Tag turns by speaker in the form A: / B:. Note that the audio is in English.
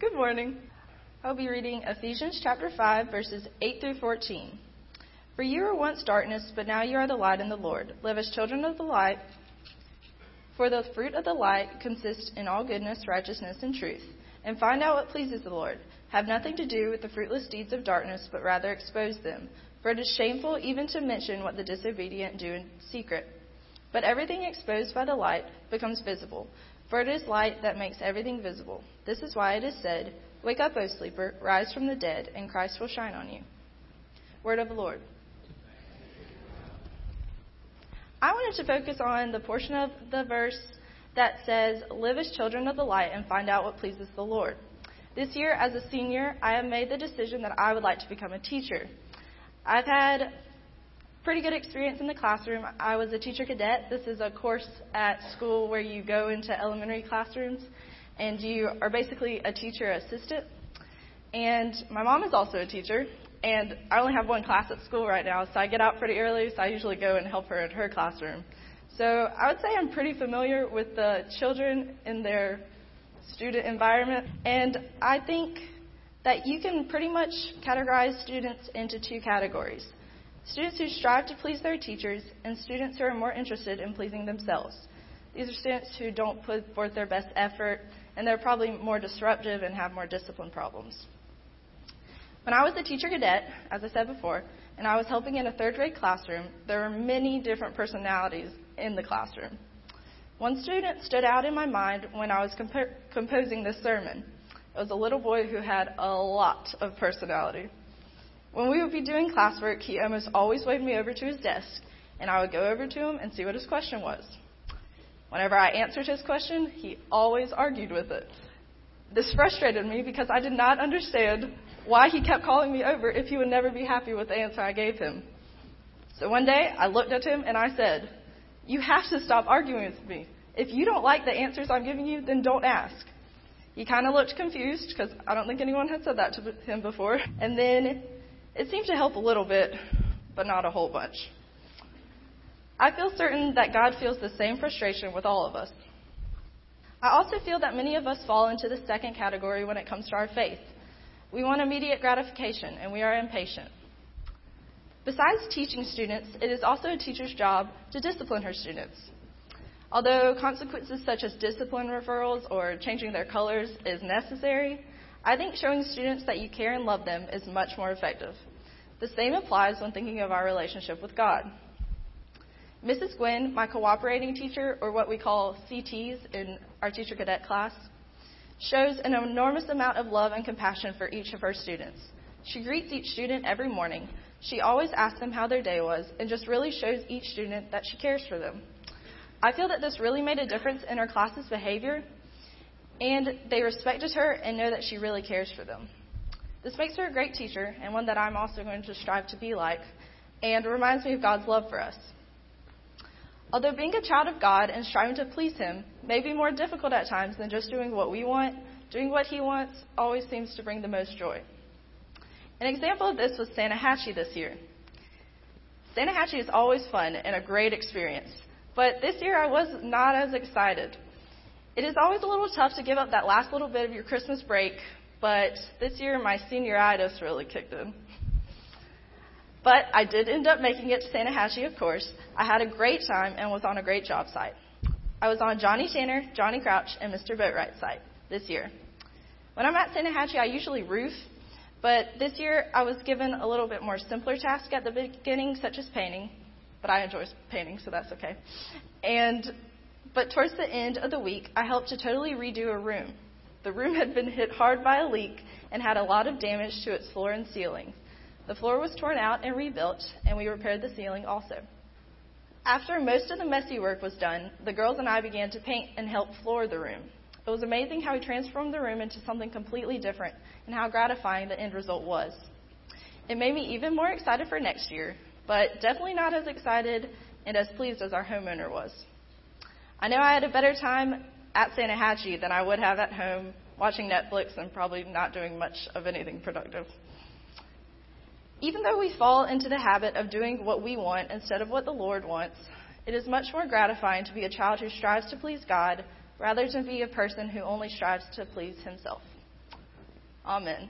A: Good morning. I'll be reading Ephesians chapter 5, verses 8 through 14. For you were once darkness, but now you are the light in the Lord. Live as children of the light. For the fruit of the light consists in all goodness, righteousness, and truth. And find out what pleases the Lord. Have nothing to do with the fruitless deeds of darkness, but rather expose them. For it is shameful even to mention what the disobedient do in secret. But everything exposed by the light becomes visible. For it is light that makes everything visible. This is why it is said, Wake up, O sleeper, rise from the dead, and Christ will shine on you. Word of the Lord. I wanted to focus on the portion of the verse that says, Live as children of the light and find out what pleases the Lord. This year, as a senior, I have made the decision that I would like to become a teacher. I've had pretty good experience in the classroom. I was a teacher cadet. This is a course at school where you go into elementary classrooms and you are basically a teacher assistant. And my mom is also a teacher, and I only have one class at school right now, so I get out pretty early, so I usually go and help her in her classroom. So I would say I'm pretty familiar with the children in their student environment, and I think that you can pretty much categorize students into two categories students who strive to please their teachers, and students who are more interested in pleasing themselves. These are students who don't put forth their best effort, and they're probably more disruptive and have more discipline problems. When I was a teacher cadet, as I said before, and I was helping in a third grade classroom, there were many different personalities in the classroom. One student stood out in my mind when I was comp- composing this sermon. It was a little boy who had a lot of personality. When we would be doing classwork, he almost always waved me over to his desk, and I would go over to him and see what his question was. Whenever I answered his question, he always argued with it. This frustrated me because I did not understand why he kept calling me over if he would never be happy with the answer I gave him. So one day I looked at him and I said, You have to stop arguing with me. If you don't like the answers I'm giving you, then don't ask. He kind of looked confused because I don't think anyone had said that to him before. And then it seemed to help a little bit, but not a whole bunch. I feel certain that God feels the same frustration with all of us. I also feel that many of us fall into the second category when it comes to our faith. We want immediate gratification, and we are impatient. Besides teaching students, it is also a teacher's job to discipline her students. Although consequences such as discipline referrals or changing their colors is necessary, I think showing students that you care and love them is much more effective. The same applies when thinking of our relationship with God. Mrs. Gwynn, my cooperating teacher, or what we call CTs in our teacher cadet class, shows an enormous amount of love and compassion for each of her students. She greets each student every morning. She always asks them how their day was and just really shows each student that she cares for them. I feel that this really made a difference in her class's behavior, and they respected her and know that she really cares for them. This makes her a great teacher and one that I'm also going to strive to be like, and reminds me of God's love for us. Although being a child of God and striving to please Him may be more difficult at times than just doing what we want, doing what He wants always seems to bring the most joy. An example of this was Santa-Hatchie this year. Santa-Hatchie is always fun and a great experience, but this year I was not as excited. It is always a little tough to give up that last little bit of your Christmas break, but this year my senioritis really kicked in. But I did end up making it to Santa-Hatchie, of course. I had a great time and was on a great job site. I was on Johnny Tanner, Johnny Crouch, and Mr. Boatwright's site this year. When I'm at Santa-Hatchie, I usually roof, but this year I was given a little bit more simpler task at the beginning, such as painting. But I enjoy painting, so that's okay. And but towards the end of the week, I helped to totally redo a room. The room had been hit hard by a leak and had a lot of damage to its floor and ceiling. The floor was torn out and rebuilt, and we repaired the ceiling also. After most of the messy work was done, the girls and I began to paint and help floor the room. It was amazing how we transformed the room into something completely different and how gratifying the end result was. It made me even more excited for next year, but definitely not as excited and as pleased as our homeowner was. I know I had a better time at Santa-Hatchie than I would have at home watching Netflix and probably not doing much of anything productive. Even though we fall into the habit of doing what we want instead of what the Lord wants, it is much more gratifying to be a child who strives to please God rather than be a person who only strives to please himself. Amen.